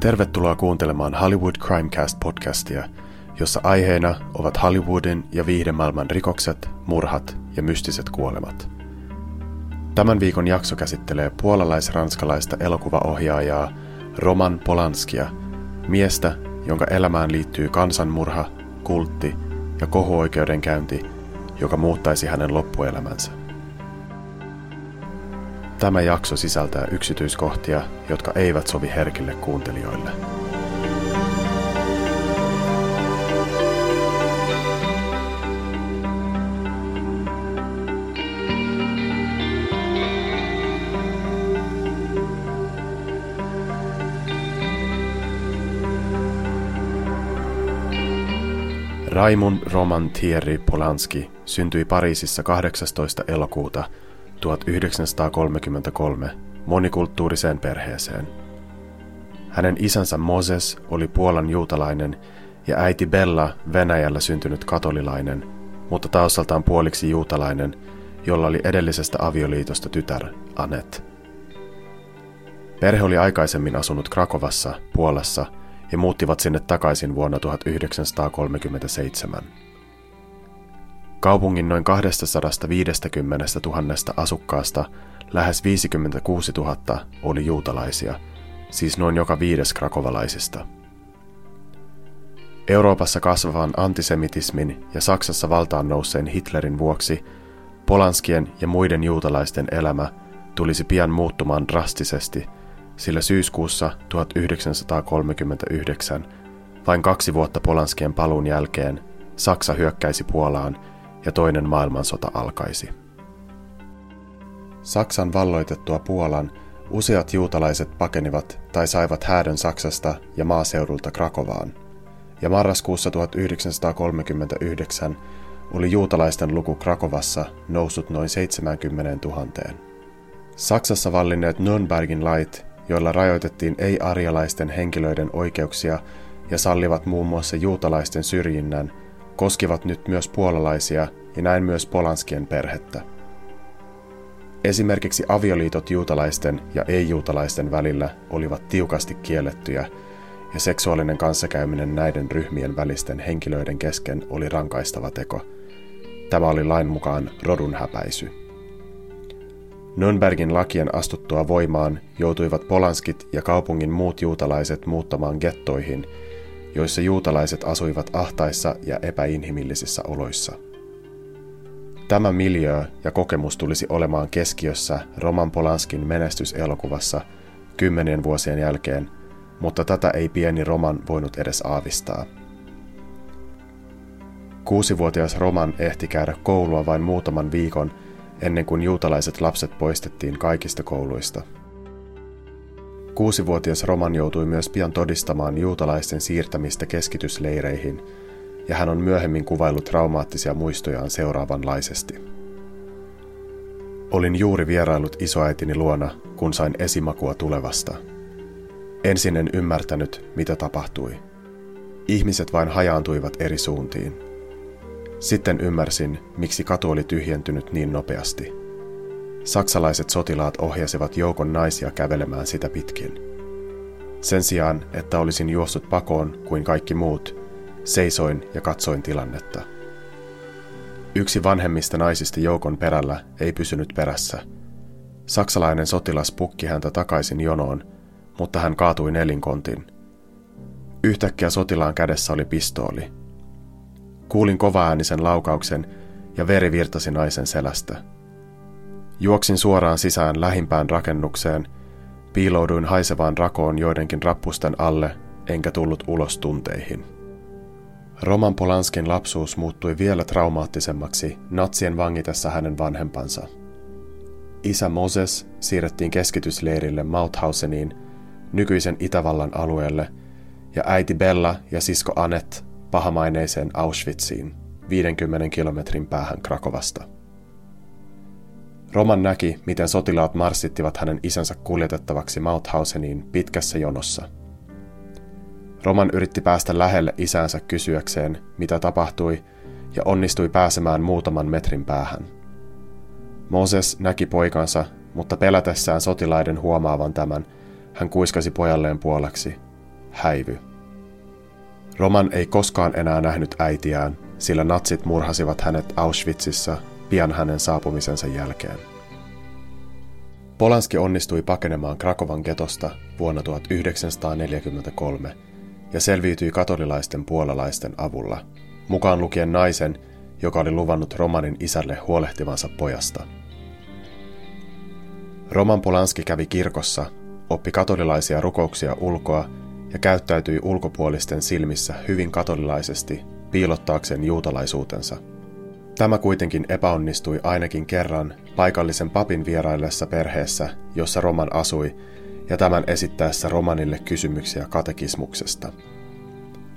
Tervetuloa kuuntelemaan Hollywood Crimecast-podcastia, jossa aiheena ovat Hollywoodin ja viihdemaailman rikokset, murhat ja mystiset kuolemat. Tämän viikon jakso käsittelee puolalais-ranskalaista elokuvaohjaajaa Roman Polanskia, miestä, jonka elämään liittyy kansanmurha, kultti ja kohuoikeudenkäynti, joka muuttaisi hänen loppuelämänsä. Tämä jakso sisältää yksityiskohtia, jotka eivät sovi herkille kuuntelijoille. Raimund Roman Thierry Polanski syntyi Pariisissa 18. elokuuta 1933 monikulttuuriseen perheeseen. Hänen isänsä Moses oli Puolan juutalainen ja äiti Bella Venäjällä syntynyt katolilainen, mutta taustaltaan puoliksi juutalainen, jolla oli edellisestä avioliitosta tytär Anet. Perhe oli aikaisemmin asunut Krakovassa, Puolassa ja muuttivat sinne takaisin vuonna 1937. Kaupungin noin 250 000 asukkaasta lähes 56 000 oli juutalaisia, siis noin joka viides krakovalaisista. Euroopassa kasvavan antisemitismin ja Saksassa valtaan nousseen Hitlerin vuoksi Polanskien ja muiden juutalaisten elämä tulisi pian muuttumaan drastisesti, sillä syyskuussa 1939, vain kaksi vuotta Polanskien paluun jälkeen, Saksa hyökkäisi Puolaan ja toinen maailmansota alkaisi. Saksan valloitettua Puolan useat juutalaiset pakenivat tai saivat häädön Saksasta ja maaseudulta Krakovaan, ja marraskuussa 1939 oli juutalaisten luku Krakovassa noussut noin 70 000. Saksassa vallinneet Nürnbergin lait, joilla rajoitettiin ei-arjalaisten henkilöiden oikeuksia ja sallivat muun muassa juutalaisten syrjinnän, koskivat nyt myös puolalaisia ja näin myös Polanskien perhettä. Esimerkiksi avioliitot juutalaisten ja ei-juutalaisten välillä olivat tiukasti kiellettyjä, ja seksuaalinen kanssakäyminen näiden ryhmien välisten henkilöiden kesken oli rankaistava teko. Tämä oli lain mukaan rodun häpäisy. Nürnbergin lakien astuttua voimaan joutuivat Polanskit ja kaupungin muut juutalaiset muuttamaan gettoihin – joissa juutalaiset asuivat ahtaissa ja epäinhimillisissä oloissa. Tämä miljöö ja kokemus tulisi olemaan keskiössä Roman Polanskin menestyselokuvassa kymmenien vuosien jälkeen, mutta tätä ei pieni Roman voinut edes aavistaa. Kuusivuotias Roman ehti käydä koulua vain muutaman viikon ennen kuin juutalaiset lapset poistettiin kaikista kouluista – Kuusivuotias Roman joutui myös pian todistamaan juutalaisten siirtämistä keskitysleireihin, ja hän on myöhemmin kuvaillut traumaattisia muistojaan seuraavanlaisesti. Olin juuri vierailut isoäitini luona, kun sain esimakua tulevasta. Ensin en ymmärtänyt, mitä tapahtui. Ihmiset vain hajaantuivat eri suuntiin. Sitten ymmärsin, miksi katu oli tyhjentynyt niin nopeasti – saksalaiset sotilaat ohjasivat joukon naisia kävelemään sitä pitkin. Sen sijaan, että olisin juossut pakoon kuin kaikki muut, seisoin ja katsoin tilannetta. Yksi vanhemmista naisista joukon perällä ei pysynyt perässä. Saksalainen sotilas pukki häntä takaisin jonoon, mutta hän kaatui nelinkontin. Yhtäkkiä sotilaan kädessä oli pistooli. Kuulin kovaäänisen laukauksen ja veri virtasi naisen selästä. Juoksin suoraan sisään lähimpään rakennukseen, piilouduin haisevaan rakoon joidenkin rappusten alle, enkä tullut ulos tunteihin. Roman Polanskin lapsuus muuttui vielä traumaattisemmaksi natsien vangitessa hänen vanhempansa. Isä Moses siirrettiin keskitysleirille Mauthauseniin, nykyisen Itävallan alueelle, ja äiti Bella ja sisko Anet pahamaineiseen Auschwitziin, 50 kilometrin päähän Krakovasta. Roman näki, miten sotilaat marssittivat hänen isänsä kuljetettavaksi Mauthauseniin pitkässä jonossa. Roman yritti päästä lähelle isänsä kysyäkseen, mitä tapahtui, ja onnistui pääsemään muutaman metrin päähän. Moses näki poikansa, mutta pelätessään sotilaiden huomaavan tämän, hän kuiskasi pojalleen puoleksi. häivy. Roman ei koskaan enää nähnyt äitiään, sillä natsit murhasivat hänet Auschwitzissa pian hänen saapumisensa jälkeen. Polanski onnistui pakenemaan Krakovan getosta vuonna 1943 ja selviytyi katolilaisten puolalaisten avulla, mukaan lukien naisen, joka oli luvannut Romanin isälle huolehtivansa pojasta. Roman Polanski kävi kirkossa, oppi katolilaisia rukouksia ulkoa ja käyttäytyi ulkopuolisten silmissä hyvin katolilaisesti piilottaakseen juutalaisuutensa. Tämä kuitenkin epäonnistui ainakin kerran paikallisen papin vieraillessa perheessä, jossa Roman asui, ja tämän esittäessä Romanille kysymyksiä katekismuksesta.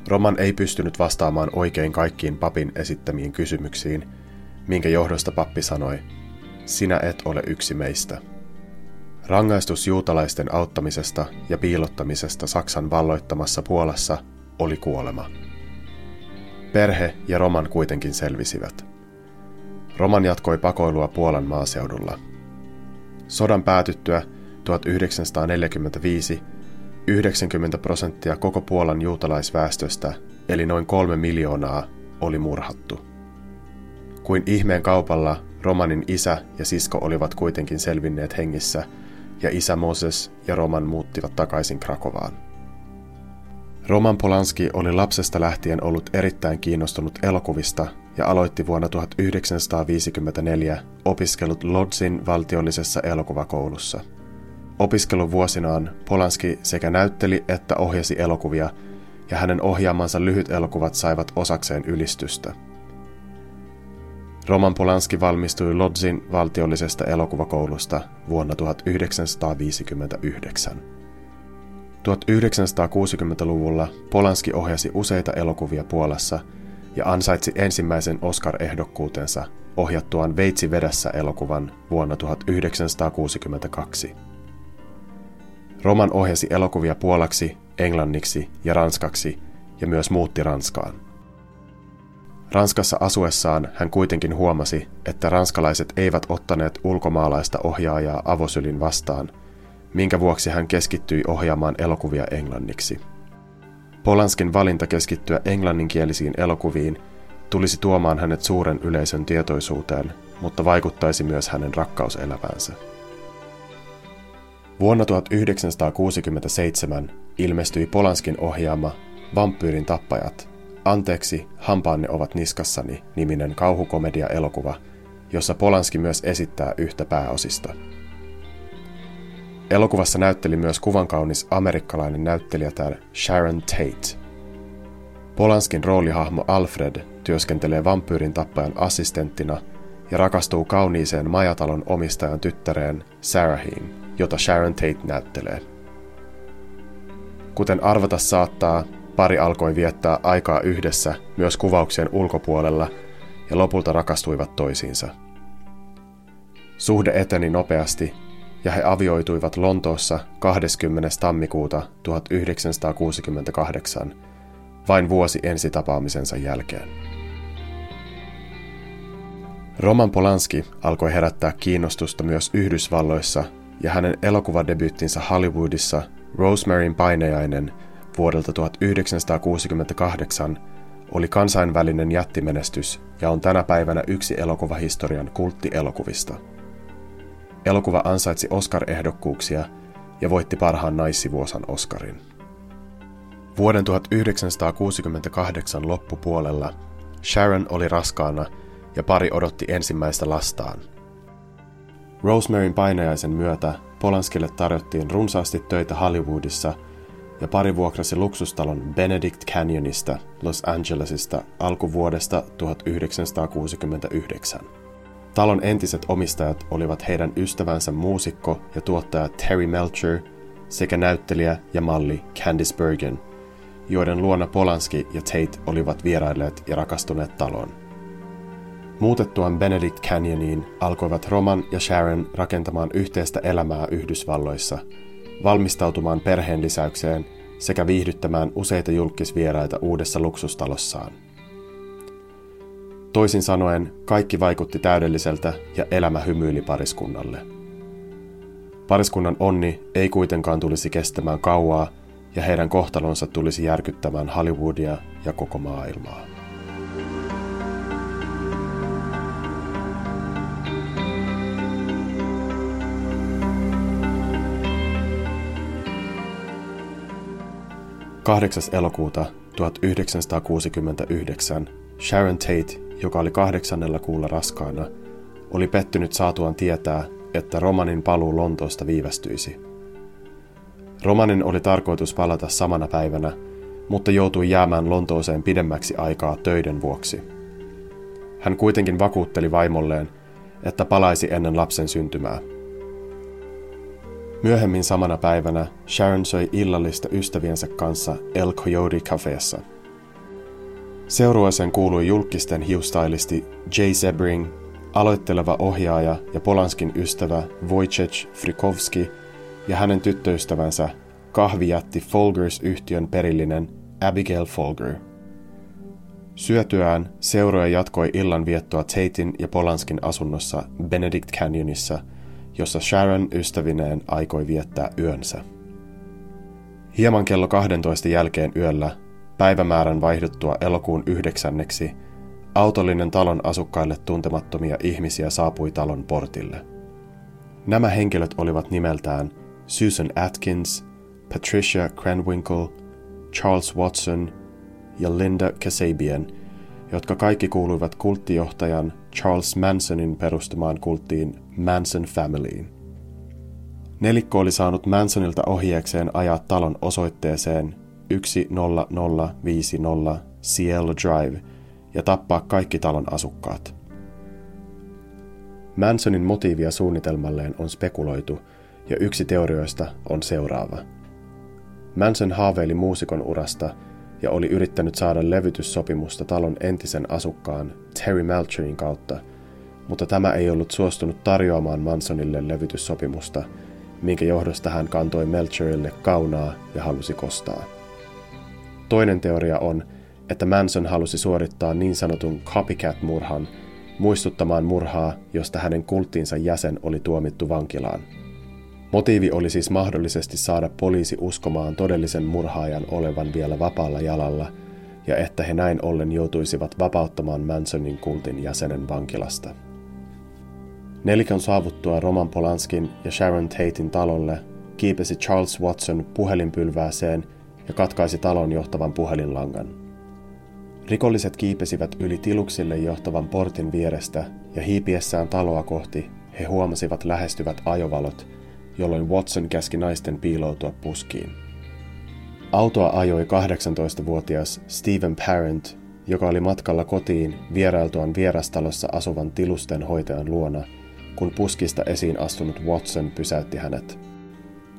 Roman ei pystynyt vastaamaan oikein kaikkiin papin esittämiin kysymyksiin, minkä johdosta pappi sanoi, sinä et ole yksi meistä. Rangaistus juutalaisten auttamisesta ja piilottamisesta Saksan valloittamassa Puolassa oli kuolema. Perhe ja Roman kuitenkin selvisivät. Roman jatkoi pakoilua Puolan maaseudulla. Sodan päätyttyä 1945 90 prosenttia koko Puolan juutalaisväestöstä, eli noin kolme miljoonaa, oli murhattu. Kuin ihmeen kaupalla Romanin isä ja sisko olivat kuitenkin selvinneet hengissä, ja isä Moses ja Roman muuttivat takaisin Krakovaan. Roman Polanski oli lapsesta lähtien ollut erittäin kiinnostunut elokuvista ja aloitti vuonna 1954 opiskelut Lodzin valtiollisessa elokuvakoulussa. Opiskeluvuosinaan Polanski sekä näytteli että ohjasi elokuvia, ja hänen ohjaamansa lyhyt elokuvat saivat osakseen ylistystä. Roman Polanski valmistui Lodzin valtiollisesta elokuvakoulusta vuonna 1959. 1960-luvulla Polanski ohjasi useita elokuvia Puolassa – ja ansaitsi ensimmäisen Oscar-ehdokkuutensa ohjattuaan Veitsi vedässä elokuvan vuonna 1962. Roman ohjasi elokuvia puolaksi, englanniksi ja ranskaksi ja myös muutti Ranskaan. Ranskassa asuessaan hän kuitenkin huomasi, että ranskalaiset eivät ottaneet ulkomaalaista ohjaajaa avosylin vastaan, minkä vuoksi hän keskittyi ohjaamaan elokuvia englanniksi. Polanskin valinta keskittyä englanninkielisiin elokuviin tulisi tuomaan hänet suuren yleisön tietoisuuteen, mutta vaikuttaisi myös hänen rakkauselämäänsä. Vuonna 1967 ilmestyi Polanskin ohjaama Vampyyrin tappajat, Anteeksi, hampaanne ovat niskassani niminen kauhukomedia-elokuva, jossa Polanski myös esittää yhtä pääosista. Elokuvassa näytteli myös kuvankaunis amerikkalainen näyttelijätär Sharon Tate. Polanskin roolihahmo Alfred työskentelee vampyyrin tappajan assistenttina ja rakastuu kauniiseen majatalon omistajan tyttäreen Sarahiin, jota Sharon Tate näyttelee. Kuten arvata saattaa, pari alkoi viettää aikaa yhdessä myös kuvauksien ulkopuolella ja lopulta rakastuivat toisiinsa. Suhde eteni nopeasti ja he avioituivat Lontoossa 20. tammikuuta 1968, vain vuosi ensitapaamisensa jälkeen. Roman Polanski alkoi herättää kiinnostusta myös Yhdysvalloissa ja hänen elokuvadebyyttinsä Hollywoodissa Rosemaryn painejainen vuodelta 1968 oli kansainvälinen jättimenestys ja on tänä päivänä yksi elokuvahistorian kulttielokuvista. Elokuva ansaitsi Oscar-ehdokkuuksia ja voitti parhaan naissivuosan Oscarin. Vuoden 1968 loppupuolella Sharon oli raskaana ja pari odotti ensimmäistä lastaan. Rosemaryn painajaisen myötä Polanskille tarjottiin runsaasti töitä Hollywoodissa ja pari vuokrasi luksustalon Benedict Canyonista Los Angelesista alkuvuodesta 1969. Talon entiset omistajat olivat heidän ystävänsä muusikko ja tuottaja Terry Melcher sekä näyttelijä ja malli Candice Bergen, joiden luona Polanski ja Tate olivat vierailleet ja rakastuneet taloon. Muutettuaan Benedict Canyoniin alkoivat Roman ja Sharon rakentamaan yhteistä elämää Yhdysvalloissa, valmistautumaan perheen lisäykseen sekä viihdyttämään useita julkisvieraita uudessa luksustalossaan. Toisin sanoen, kaikki vaikutti täydelliseltä ja elämä hymyili pariskunnalle. Pariskunnan onni ei kuitenkaan tulisi kestämään kauaa, ja heidän kohtalonsa tulisi järkyttämään Hollywoodia ja koko maailmaa. Kahdeksas elokuuta 1969 Sharon Tate, joka oli kahdeksannella kuulla raskaana, oli pettynyt saatuaan tietää, että romanin paluu Lontoosta viivästyisi. Romanin oli tarkoitus palata samana päivänä, mutta joutui jäämään Lontooseen pidemmäksi aikaa töiden vuoksi. Hän kuitenkin vakuutteli vaimolleen, että palaisi ennen lapsen syntymää. Myöhemmin samana päivänä Sharon söi illallista ystäviensä kanssa El Coyote Cafeessa. Seurueeseen kuului julkisten hiustylisti Jay Sebring, aloitteleva ohjaaja ja Polanskin ystävä Wojciech Frikovski ja hänen tyttöystävänsä kahvijätti Folgers-yhtiön perillinen Abigail Folger. Syötyään seuroja jatkoi illan viettoa Tatein ja Polanskin asunnossa Benedict Canyonissa, jossa Sharon ystävineen aikoi viettää yönsä. Hieman kello 12 jälkeen yöllä, päivämäärän vaihduttua elokuun yhdeksänneksi, autollinen talon asukkaille tuntemattomia ihmisiä saapui talon portille. Nämä henkilöt olivat nimeltään Susan Atkins, Patricia Cranwinkle, Charles Watson ja Linda Kasabian, jotka kaikki kuuluivat kulttijohtajan Charles Mansonin perustamaan kulttiin Manson Familyin. Nelikko oli saanut Mansonilta ohjeekseen ajaa talon osoitteeseen 10050 Cielo Drive ja tappaa kaikki talon asukkaat. Mansonin motiivia suunnitelmalleen on spekuloitu, ja yksi teorioista on seuraava. Manson haaveili muusikon urasta ja oli yrittänyt saada levytyssopimusta talon entisen asukkaan Terry Melcherin kautta, mutta tämä ei ollut suostunut tarjoamaan Mansonille levytyssopimusta, minkä johdosta hän kantoi Melcherille kaunaa ja halusi kostaa. Toinen teoria on, että Manson halusi suorittaa niin sanotun copycat-murhan, muistuttamaan murhaa, josta hänen kulttiinsa jäsen oli tuomittu vankilaan. Motiivi oli siis mahdollisesti saada poliisi uskomaan todellisen murhaajan olevan vielä vapaalla jalalla, ja että he näin ollen joutuisivat vapauttamaan Mansonin kultin jäsenen vankilasta. Nelikon saavuttua Roman Polanskin ja Sharon Tatein talolle kiipesi Charles Watson puhelinpylvääseen ja katkaisi talon johtavan puhelinlangan. Rikolliset kiipesivät yli tiluksille johtavan portin vierestä ja hiipiessään taloa kohti he huomasivat lähestyvät ajovalot, jolloin Watson käski naisten piiloutua puskiin. Autoa ajoi 18-vuotias Stephen Parent, joka oli matkalla kotiin vierailtuaan vierastalossa asuvan tilusten hoitajan luona, kun puskista esiin astunut Watson pysäytti hänet.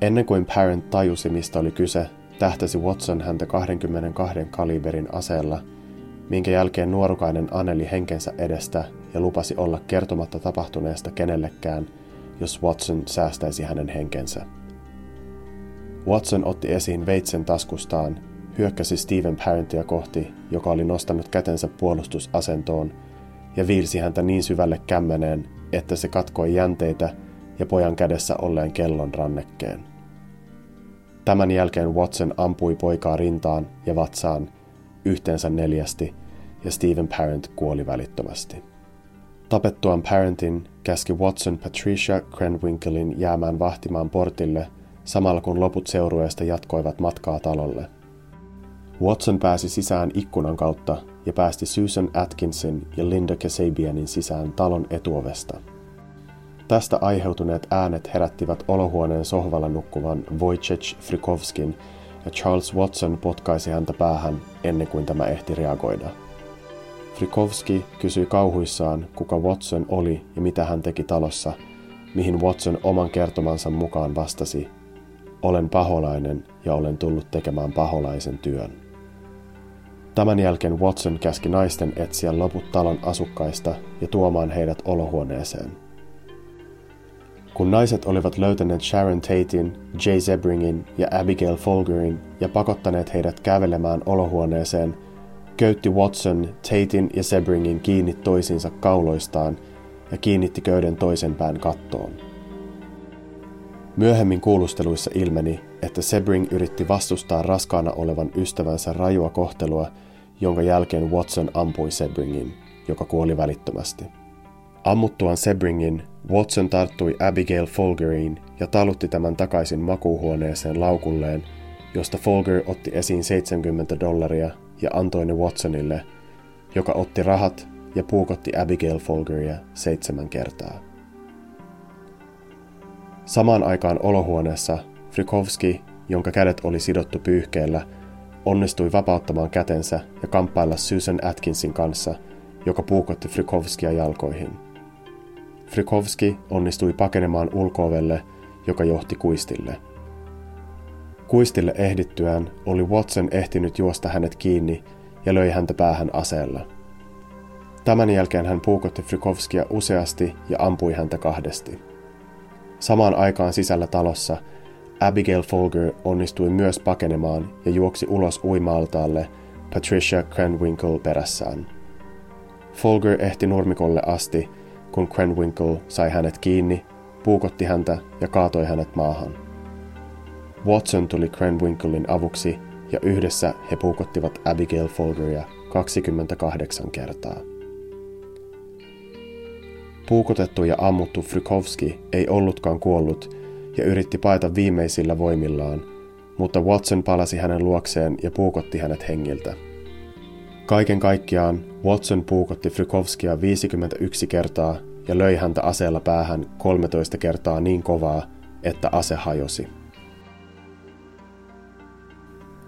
Ennen kuin Parent tajusi, mistä oli kyse, tähtäsi Watson häntä 22 kaliberin aseella, minkä jälkeen nuorukainen aneli henkensä edestä ja lupasi olla kertomatta tapahtuneesta kenellekään, jos Watson säästäisi hänen henkensä. Watson otti esiin veitsen taskustaan, hyökkäsi Stephen Parentia kohti, joka oli nostanut kätensä puolustusasentoon, ja viilsi häntä niin syvälle kämmeneen, että se katkoi jänteitä ja pojan kädessä olleen kellon rannekkeen. Tämän jälkeen Watson ampui poikaa rintaan ja vatsaan yhteensä neljästi, ja Stephen Parent kuoli välittömästi. Tapettuaan Parentin käski Watson Patricia Cranwinklein jäämään vahtimaan portille samalla kun loput seurueesta jatkoivat matkaa talolle. Watson pääsi sisään ikkunan kautta ja päästi Susan Atkinson ja Linda Kasabianin sisään talon etuovesta. Tästä aiheutuneet äänet herättivät olohuoneen sohvalla nukkuvan Wojciech Frikovskin ja Charles Watson potkaisi häntä päähän ennen kuin tämä ehti reagoida. Frikovski kysyi kauhuissaan, kuka Watson oli ja mitä hän teki talossa, mihin Watson oman kertomansa mukaan vastasi, olen paholainen ja olen tullut tekemään paholaisen työn. Tämän jälkeen Watson käski naisten etsiä loput talon asukkaista ja tuomaan heidät olohuoneeseen. Kun naiset olivat löytäneet Sharon Tatein, Jay Zebringin ja Abigail Folgerin ja pakottaneet heidät kävelemään olohuoneeseen, köytti Watson Tatein ja Sebringin kiinni toisiinsa kauloistaan ja kiinnitti köyden toisen pään kattoon. Myöhemmin kuulusteluissa ilmeni, että Sebring yritti vastustaa raskaana olevan ystävänsä rajua kohtelua, jonka jälkeen Watson ampui Sebringin, joka kuoli välittömästi. Ammuttuaan Sebringin, Watson tarttui Abigail Folgeriin ja talutti tämän takaisin makuuhuoneeseen laukulleen, josta Folger otti esiin 70 dollaria ja antoi ne Watsonille, joka otti rahat ja puukotti Abigail Folgeria seitsemän kertaa. Samaan aikaan olohuoneessa Frykowski, jonka kädet oli sidottu pyyhkeellä, onnistui vapauttamaan kätensä ja kamppailla Susan Atkinsin kanssa, joka puukotti Frykowskia jalkoihin. Frykowski onnistui pakenemaan ulkoovelle, joka johti kuistille. Kuistille ehdittyään oli Watson ehtinyt juosta hänet kiinni ja löi häntä päähän aseella. Tämän jälkeen hän puukotti Frykowskia useasti ja ampui häntä kahdesti. Samaan aikaan sisällä talossa Abigail Folger onnistui myös pakenemaan ja juoksi ulos uimaaltaalle Patricia Cranwinkle perässään. Folger ehti nurmikolle asti, kun Cranwinkle sai hänet kiinni, puukotti häntä ja kaatoi hänet maahan. Watson tuli Cranwinklein avuksi ja yhdessä he puukottivat Abigail Folgeria 28 kertaa. Puukotettu ja ammuttu Frykowski ei ollutkaan kuollut ja yritti paeta viimeisillä voimillaan, mutta Watson palasi hänen luokseen ja puukotti hänet hengiltä. Kaiken kaikkiaan Watson puukotti Frykowskia 51 kertaa ja löi häntä aseella päähän 13 kertaa niin kovaa, että ase hajosi.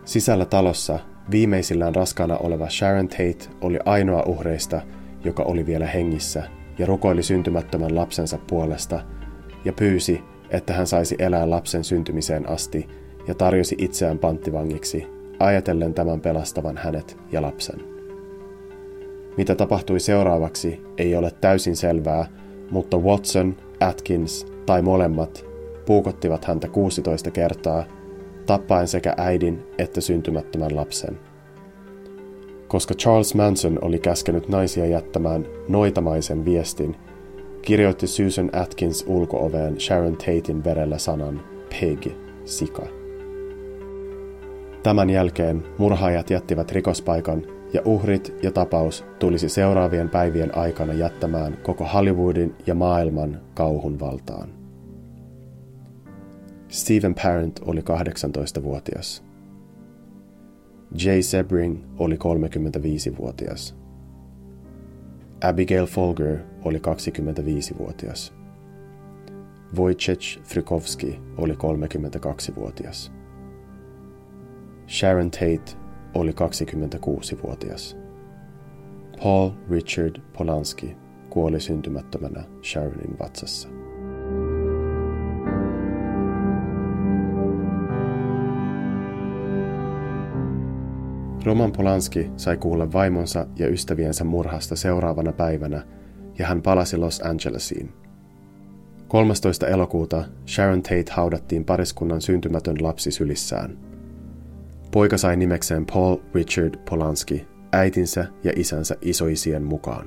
Sisällä talossa viimeisillään raskaana oleva Sharon Tate oli ainoa uhreista, joka oli vielä hengissä ja rukoili syntymättömän lapsensa puolesta ja pyysi, että hän saisi elää lapsen syntymiseen asti ja tarjosi itseään panttivangiksi, ajatellen tämän pelastavan hänet ja lapsen. Mitä tapahtui seuraavaksi ei ole täysin selvää, mutta Watson, Atkins tai molemmat puukottivat häntä 16 kertaa, tappaen sekä äidin että syntymättömän lapsen. Koska Charles Manson oli käskenyt naisia jättämään noitamaisen viestin, kirjoitti Susan Atkins ulkooveen Sharon Tatein verellä sanan pig, sika. Tämän jälkeen murhaajat jättivät rikospaikan ja uhrit ja tapaus tulisi seuraavien päivien aikana jättämään koko Hollywoodin ja maailman kauhun valtaan. Stephen Parent oli 18-vuotias. Jay Sebring oli 35-vuotias. Abigail Folger oli 25-vuotias. Wojciech Frykowski oli 32-vuotias. Sharon Tate oli 26-vuotias. Paul Richard Polanski kuoli syntymättömänä Sharonin vatsassa. Roman Polanski sai kuulla vaimonsa ja ystäviensä murhasta seuraavana päivänä ja hän palasi Los Angelesiin. 13. elokuuta Sharon Tate haudattiin pariskunnan syntymätön lapsi sylissään. Poika sai nimekseen Paul Richard Polanski äitinsä ja isänsä isoisien mukaan.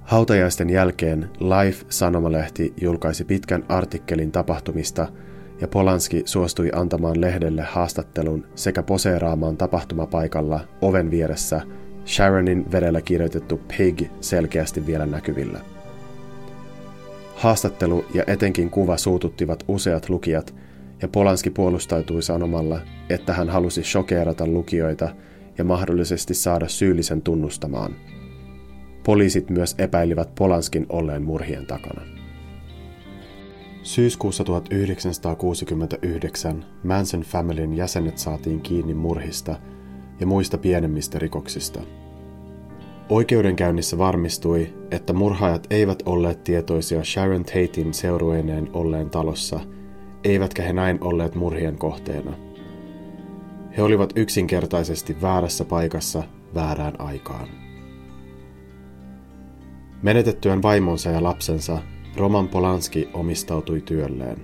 Hautajaisten jälkeen Life-sanomalehti julkaisi pitkän artikkelin tapahtumista – ja Polanski suostui antamaan lehdelle haastattelun sekä poseeraamaan tapahtumapaikalla oven vieressä Sharonin verellä kirjoitettu Pig selkeästi vielä näkyvillä. Haastattelu ja etenkin kuva suututtivat useat lukijat, ja Polanski puolustautui sanomalla, että hän halusi shokeerata lukijoita ja mahdollisesti saada syyllisen tunnustamaan. Poliisit myös epäilivät Polanskin olleen murhien takana. Syyskuussa 1969 Manson Familyn jäsenet saatiin kiinni murhista ja muista pienemmistä rikoksista. Oikeudenkäynnissä varmistui, että murhaajat eivät olleet tietoisia Sharon Tatein seurueineen olleen talossa, eivätkä he näin olleet murhien kohteena. He olivat yksinkertaisesti väärässä paikassa väärään aikaan. Menetettyään vaimonsa ja lapsensa Roman Polanski omistautui työlleen.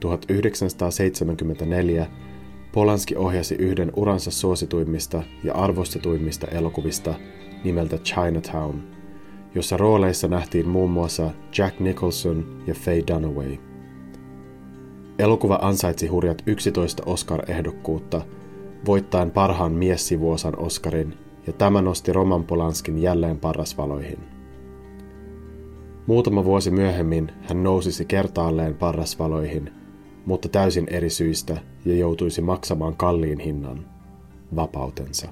1974 Polanski ohjasi yhden uransa suosituimmista ja arvostetuimmista elokuvista nimeltä Chinatown, jossa rooleissa nähtiin muun muassa Jack Nicholson ja Faye Dunaway. Elokuva ansaitsi hurjat 11 Oscar-ehdokkuutta, voittaen parhaan miessivuosan Oscarin, ja tämä nosti Roman Polanskin jälleen parrasvaloihin. Muutama vuosi myöhemmin hän nousisi kertaalleen parrasvaloihin, mutta täysin eri syistä ja joutuisi maksamaan kalliin hinnan, vapautensa.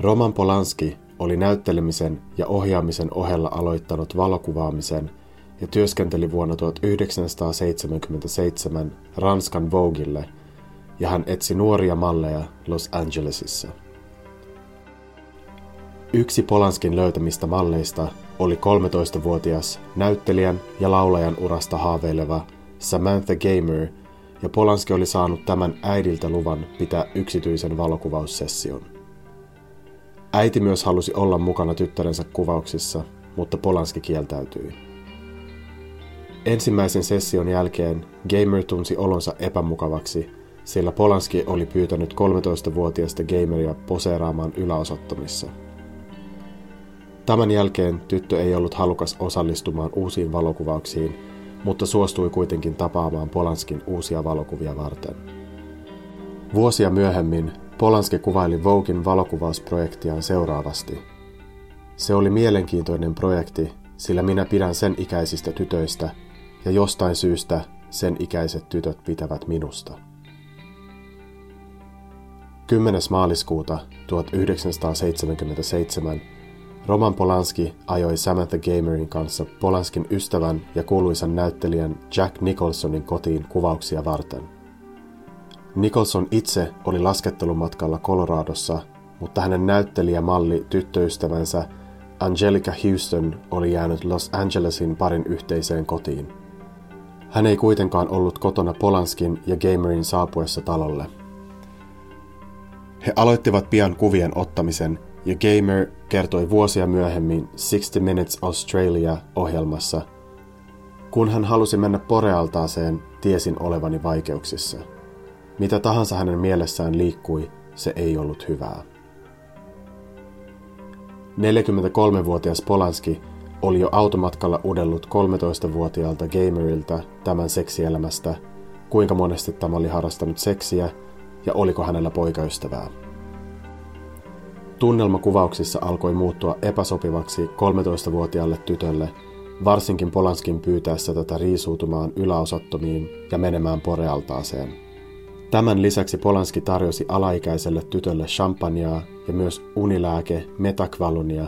Roman Polanski oli näyttelemisen ja ohjaamisen ohella aloittanut valokuvaamisen ja työskenteli vuonna 1977 Ranskan Voguille ja hän etsi nuoria malleja Los Angelesissa. Yksi Polanskin löytämistä malleista oli 13-vuotias näyttelijän ja laulajan urasta haaveileva Samantha Gamer, ja Polanski oli saanut tämän äidiltä luvan pitää yksityisen valokuvaussession. Äiti myös halusi olla mukana tyttärensä kuvauksissa, mutta Polanski kieltäytyi. Ensimmäisen session jälkeen Gamer tunsi olonsa epämukavaksi, sillä Polanski oli pyytänyt 13-vuotiaista Gameria poseeraamaan yläosattomissa. Tämän jälkeen tyttö ei ollut halukas osallistumaan uusiin valokuvauksiin, mutta suostui kuitenkin tapaamaan Polanskin uusia valokuvia varten. Vuosia myöhemmin Polanski kuvaili Voguein valokuvausprojektiaan seuraavasti. Se oli mielenkiintoinen projekti, sillä minä pidän sen ikäisistä tytöistä, ja jostain syystä sen ikäiset tytöt pitävät minusta. 10. maaliskuuta 1977 Roman Polanski ajoi Samantha Gamerin kanssa Polanskin ystävän ja kuuluisan näyttelijän Jack Nicholsonin kotiin kuvauksia varten. Nicholson itse oli laskettelumatkalla Coloradossa, mutta hänen näyttelijämalli tyttöystävänsä Angelica Houston oli jäänyt Los Angelesin parin yhteiseen kotiin. Hän ei kuitenkaan ollut kotona Polanskin ja Gamerin saapuessa talolle. He aloittivat pian kuvien ottamisen ja Gamer kertoi vuosia myöhemmin 60 Minutes Australia-ohjelmassa, kun hän halusi mennä porealtaaseen, tiesin olevani vaikeuksissa. Mitä tahansa hänen mielessään liikkui, se ei ollut hyvää. 43-vuotias Polanski oli jo automatkalla udellut 13-vuotiaalta gamerilta tämän seksielämästä, kuinka monesti tämä oli harrastanut seksiä ja oliko hänellä poikaystävää. Tunnelma kuvauksissa alkoi muuttua epäsopivaksi 13-vuotiaalle tytölle, varsinkin Polanskin pyytäessä tätä riisuutumaan yläosattomiin ja menemään porealtaaseen. Tämän lisäksi Polanski tarjosi alaikäiselle tytölle champagnea ja myös unilääke metakvalunia,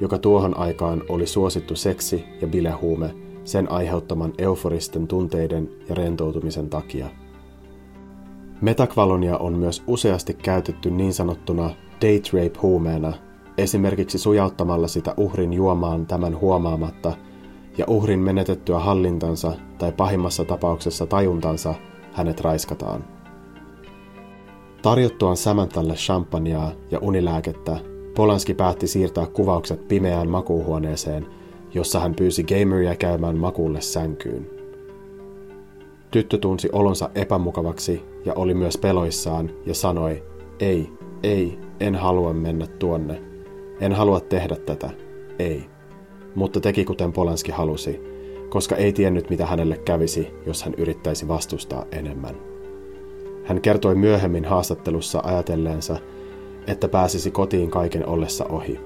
joka tuohon aikaan oli suosittu seksi- ja bilehuume sen aiheuttaman euforisten tunteiden ja rentoutumisen takia. Metakvalonia on myös useasti käytetty niin sanottuna date rape-huumeena, esimerkiksi sujauttamalla sitä uhrin juomaan tämän huomaamatta ja uhrin menetettyä hallintansa tai pahimmassa tapauksessa tajuntansa hänet raiskataan. Tarjottuaan Samanthalle champagnea ja unilääkettä, Polanski päätti siirtää kuvaukset pimeään makuuhuoneeseen, jossa hän pyysi gameria käymään makuulle sänkyyn. Tyttö tunsi olonsa epämukavaksi ja oli myös peloissaan ja sanoi, ei, ei, en halua mennä tuonne. En halua tehdä tätä. Ei. Mutta teki kuten Polanski halusi, koska ei tiennyt mitä hänelle kävisi, jos hän yrittäisi vastustaa enemmän. Hän kertoi myöhemmin haastattelussa ajatelleensa, että pääsisi kotiin kaiken ollessa ohi.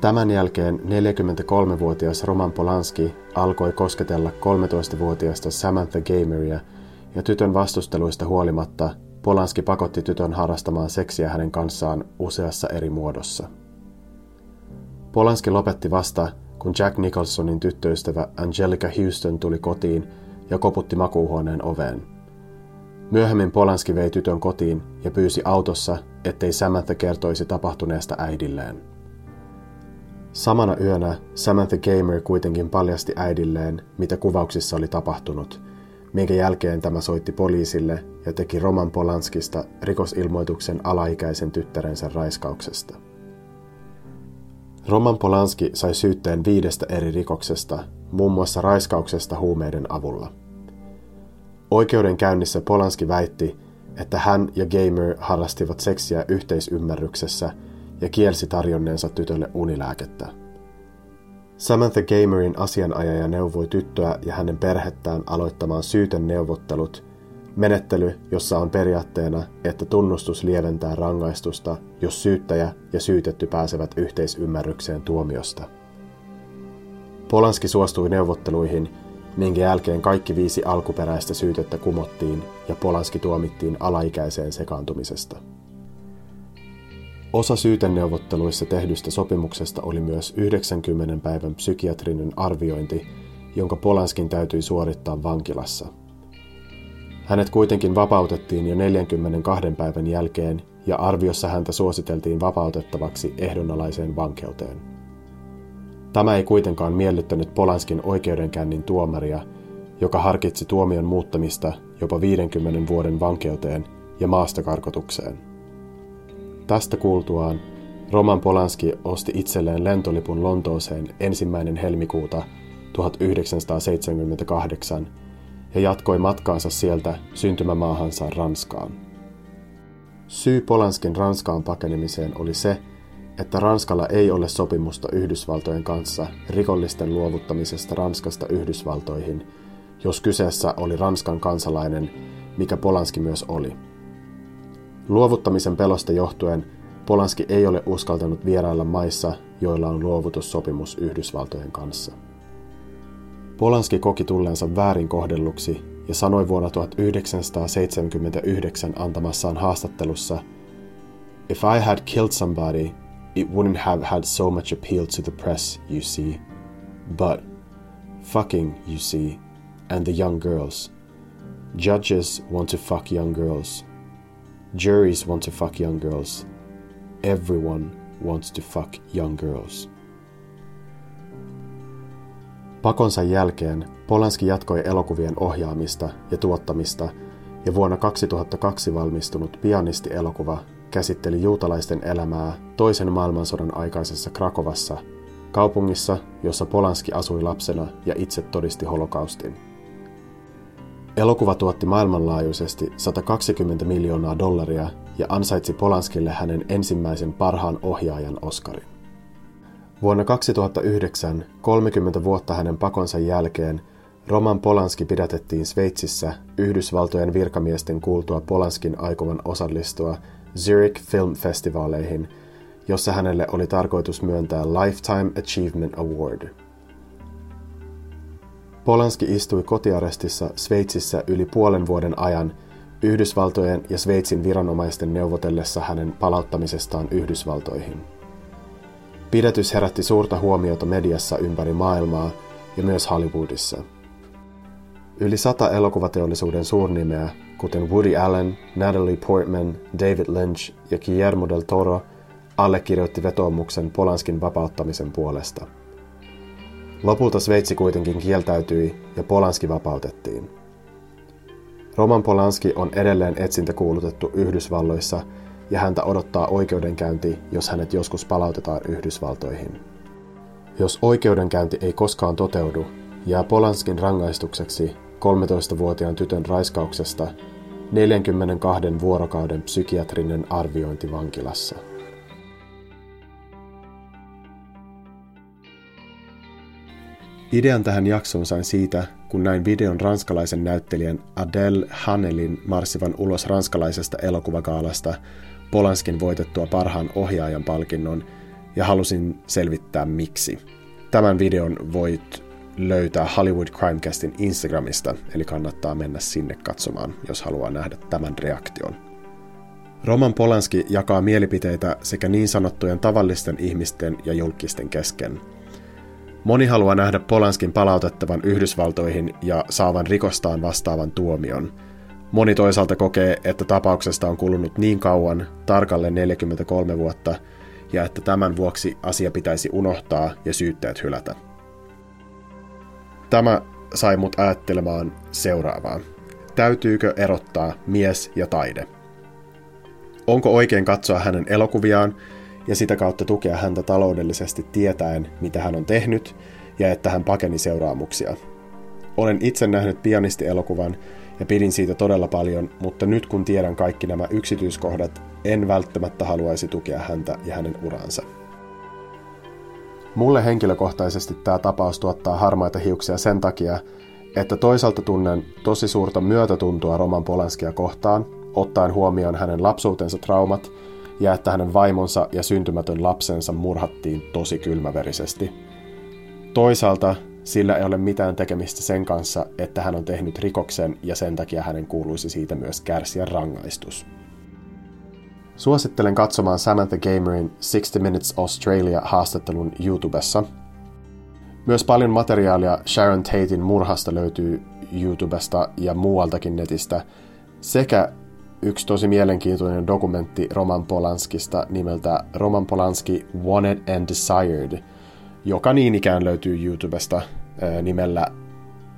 Tämän jälkeen 43-vuotias Roman Polanski alkoi kosketella 13-vuotiaasta Samantha Gameria ja tytön vastusteluista huolimatta Polanski pakotti tytön harrastamaan seksiä hänen kanssaan useassa eri muodossa. Polanski lopetti vasta, kun Jack Nicholsonin tyttöystävä Angelica Houston tuli kotiin ja koputti makuuhuoneen oveen. Myöhemmin Polanski vei tytön kotiin ja pyysi autossa, ettei Samantha kertoisi tapahtuneesta äidilleen. Samana yönä Samantha Gamer kuitenkin paljasti äidilleen, mitä kuvauksissa oli tapahtunut – minkä jälkeen tämä soitti poliisille ja teki Roman Polanskista rikosilmoituksen alaikäisen tyttärensä raiskauksesta. Roman Polanski sai syytteen viidestä eri rikoksesta, muun muassa raiskauksesta huumeiden avulla. Oikeudenkäynnissä Polanski väitti, että hän ja Gamer harrastivat seksiä yhteisymmärryksessä ja kielsi tarjonneensa tytölle unilääkettä. Samantha Gamerin asianajaja neuvoi tyttöä ja hänen perhettään aloittamaan syyten neuvottelut, menettely, jossa on periaatteena, että tunnustus lieventää rangaistusta, jos syyttäjä ja syytetty pääsevät yhteisymmärrykseen tuomiosta. Polanski suostui neuvotteluihin, minkä jälkeen kaikki viisi alkuperäistä syytettä kumottiin ja Polanski tuomittiin alaikäiseen sekaantumisesta. Osa syyteneuvotteluissa tehdystä sopimuksesta oli myös 90 päivän psykiatrinen arviointi, jonka Polanskin täytyi suorittaa vankilassa. Hänet kuitenkin vapautettiin jo 42 päivän jälkeen ja arviossa häntä suositeltiin vapautettavaksi ehdonalaiseen vankeuteen. Tämä ei kuitenkaan miellyttänyt Polanskin oikeudenkäynnin tuomaria, joka harkitsi tuomion muuttamista jopa 50 vuoden vankeuteen ja maastakarkotukseen. Tästä kuultuaan Roman Polanski osti itselleen lentolipun Lontooseen ensimmäinen helmikuuta 1978 ja jatkoi matkaansa sieltä syntymämaahansa Ranskaan. Syy Polanskin Ranskaan pakenemiseen oli se, että Ranskalla ei ole sopimusta Yhdysvaltojen kanssa rikollisten luovuttamisesta Ranskasta Yhdysvaltoihin, jos kyseessä oli Ranskan kansalainen, mikä Polanski myös oli. Luovuttamisen pelosta johtuen Polanski ei ole uskaltanut vierailla maissa, joilla on luovutussopimus Yhdysvaltojen kanssa. Polanski koki tulleensa väärin kohdelluksi ja sanoi vuonna 1979 antamassaan haastattelussa If I had killed somebody, it wouldn't have had so much appeal to the press, you see. But, fucking, you see, and the young girls. Judges want to fuck young girls. Juries want to fuck young girls. Everyone wants to fuck young girls. Pakonsa jälkeen Polanski jatkoi elokuvien ohjaamista ja tuottamista ja vuonna 2002 valmistunut pianistielokuva käsitteli juutalaisten elämää toisen maailmansodan aikaisessa Krakovassa, kaupungissa, jossa Polanski asui lapsena ja itse todisti holokaustin. Elokuva tuotti maailmanlaajuisesti 120 miljoonaa dollaria ja ansaitsi Polanskille hänen ensimmäisen parhaan ohjaajan Oscarin. Vuonna 2009, 30 vuotta hänen pakonsa jälkeen, Roman Polanski pidätettiin Sveitsissä Yhdysvaltojen virkamiesten kuultua Polanskin aikovan osallistua Zurich Film Festivaaleihin, jossa hänelle oli tarkoitus myöntää Lifetime Achievement Award. Polanski istui kotiarestissa Sveitsissä yli puolen vuoden ajan Yhdysvaltojen ja Sveitsin viranomaisten neuvotellessa hänen palauttamisestaan Yhdysvaltoihin. Pidätys herätti suurta huomiota mediassa ympäri maailmaa ja myös Hollywoodissa. Yli sata elokuvateollisuuden suurnimeä, kuten Woody Allen, Natalie Portman, David Lynch ja Guillermo del Toro, allekirjoitti vetoomuksen Polanskin vapauttamisen puolesta. Lopulta Sveitsi kuitenkin kieltäytyi ja Polanski vapautettiin. Roman Polanski on edelleen etsintäkuulutettu Yhdysvalloissa ja häntä odottaa oikeudenkäynti, jos hänet joskus palautetaan Yhdysvaltoihin. Jos oikeudenkäynti ei koskaan toteudu, jää Polanskin rangaistukseksi 13-vuotiaan tytön raiskauksesta 42 vuorokauden psykiatrinen arviointi vankilassa. Idean tähän jaksoon sain siitä, kun näin videon ranskalaisen näyttelijän Adele Hanelin marssivan ulos ranskalaisesta elokuvakaalasta Polanskin voitettua parhaan ohjaajan palkinnon ja halusin selvittää miksi. Tämän videon voit löytää Hollywood Crimecastin Instagramista, eli kannattaa mennä sinne katsomaan, jos haluaa nähdä tämän reaktion. Roman Polanski jakaa mielipiteitä sekä niin sanottujen tavallisten ihmisten ja julkisten kesken – Moni haluaa nähdä Polanskin palautettavan Yhdysvaltoihin ja saavan rikostaan vastaavan tuomion. Moni toisaalta kokee, että tapauksesta on kulunut niin kauan, tarkalleen 43 vuotta, ja että tämän vuoksi asia pitäisi unohtaa ja syytteet hylätä. Tämä sai mut ajattelemaan seuraavaa. Täytyykö erottaa mies ja taide? Onko oikein katsoa hänen elokuviaan ja sitä kautta tukea häntä taloudellisesti tietäen, mitä hän on tehnyt ja että hän pakeni seuraamuksia. Olen itse nähnyt pianistielokuvan ja pidin siitä todella paljon, mutta nyt kun tiedän kaikki nämä yksityiskohdat, en välttämättä haluaisi tukea häntä ja hänen uransa. Mulle henkilökohtaisesti tämä tapaus tuottaa harmaita hiuksia sen takia, että toisaalta tunnen tosi suurta myötätuntoa Roman Polanskia kohtaan, ottaen huomioon hänen lapsuutensa traumat ja että hänen vaimonsa ja syntymätön lapsensa murhattiin tosi kylmäverisesti. Toisaalta sillä ei ole mitään tekemistä sen kanssa, että hän on tehnyt rikoksen ja sen takia hänen kuuluisi siitä myös kärsiä rangaistus. Suosittelen katsomaan Samantha Gamerin 60 Minutes Australia-haastattelun YouTubessa. Myös paljon materiaalia Sharon Tatein murhasta löytyy YouTubesta ja muualtakin netistä, sekä yksi tosi mielenkiintoinen dokumentti Roman Polanskista nimeltä Roman Polanski Wanted and Desired, joka niin ikään löytyy YouTubesta nimellä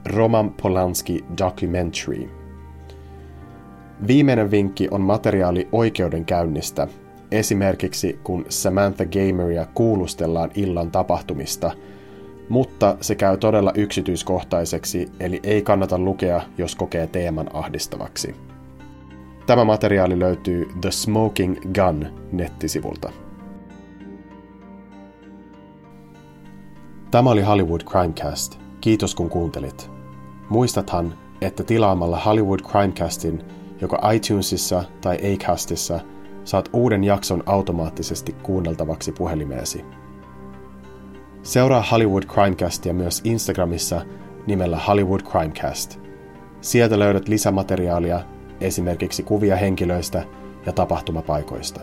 Roman Polanski Documentary. Viimeinen vinkki on materiaali oikeudenkäynnistä, esimerkiksi kun Samantha Gameria kuulustellaan illan tapahtumista, mutta se käy todella yksityiskohtaiseksi, eli ei kannata lukea, jos kokee teeman ahdistavaksi. Tämä materiaali löytyy The Smoking Gun nettisivulta. Tämä oli Hollywood Crimecast. Kiitos kun kuuntelit. Muistathan, että tilaamalla Hollywood Crimecastin joko iTunesissa tai Acastissa saat uuden jakson automaattisesti kuunneltavaksi puhelimeesi. Seuraa Hollywood Crimecastia myös Instagramissa nimellä Hollywood Crimecast. Sieltä löydät lisämateriaalia, esimerkiksi kuvia henkilöistä ja tapahtumapaikoista.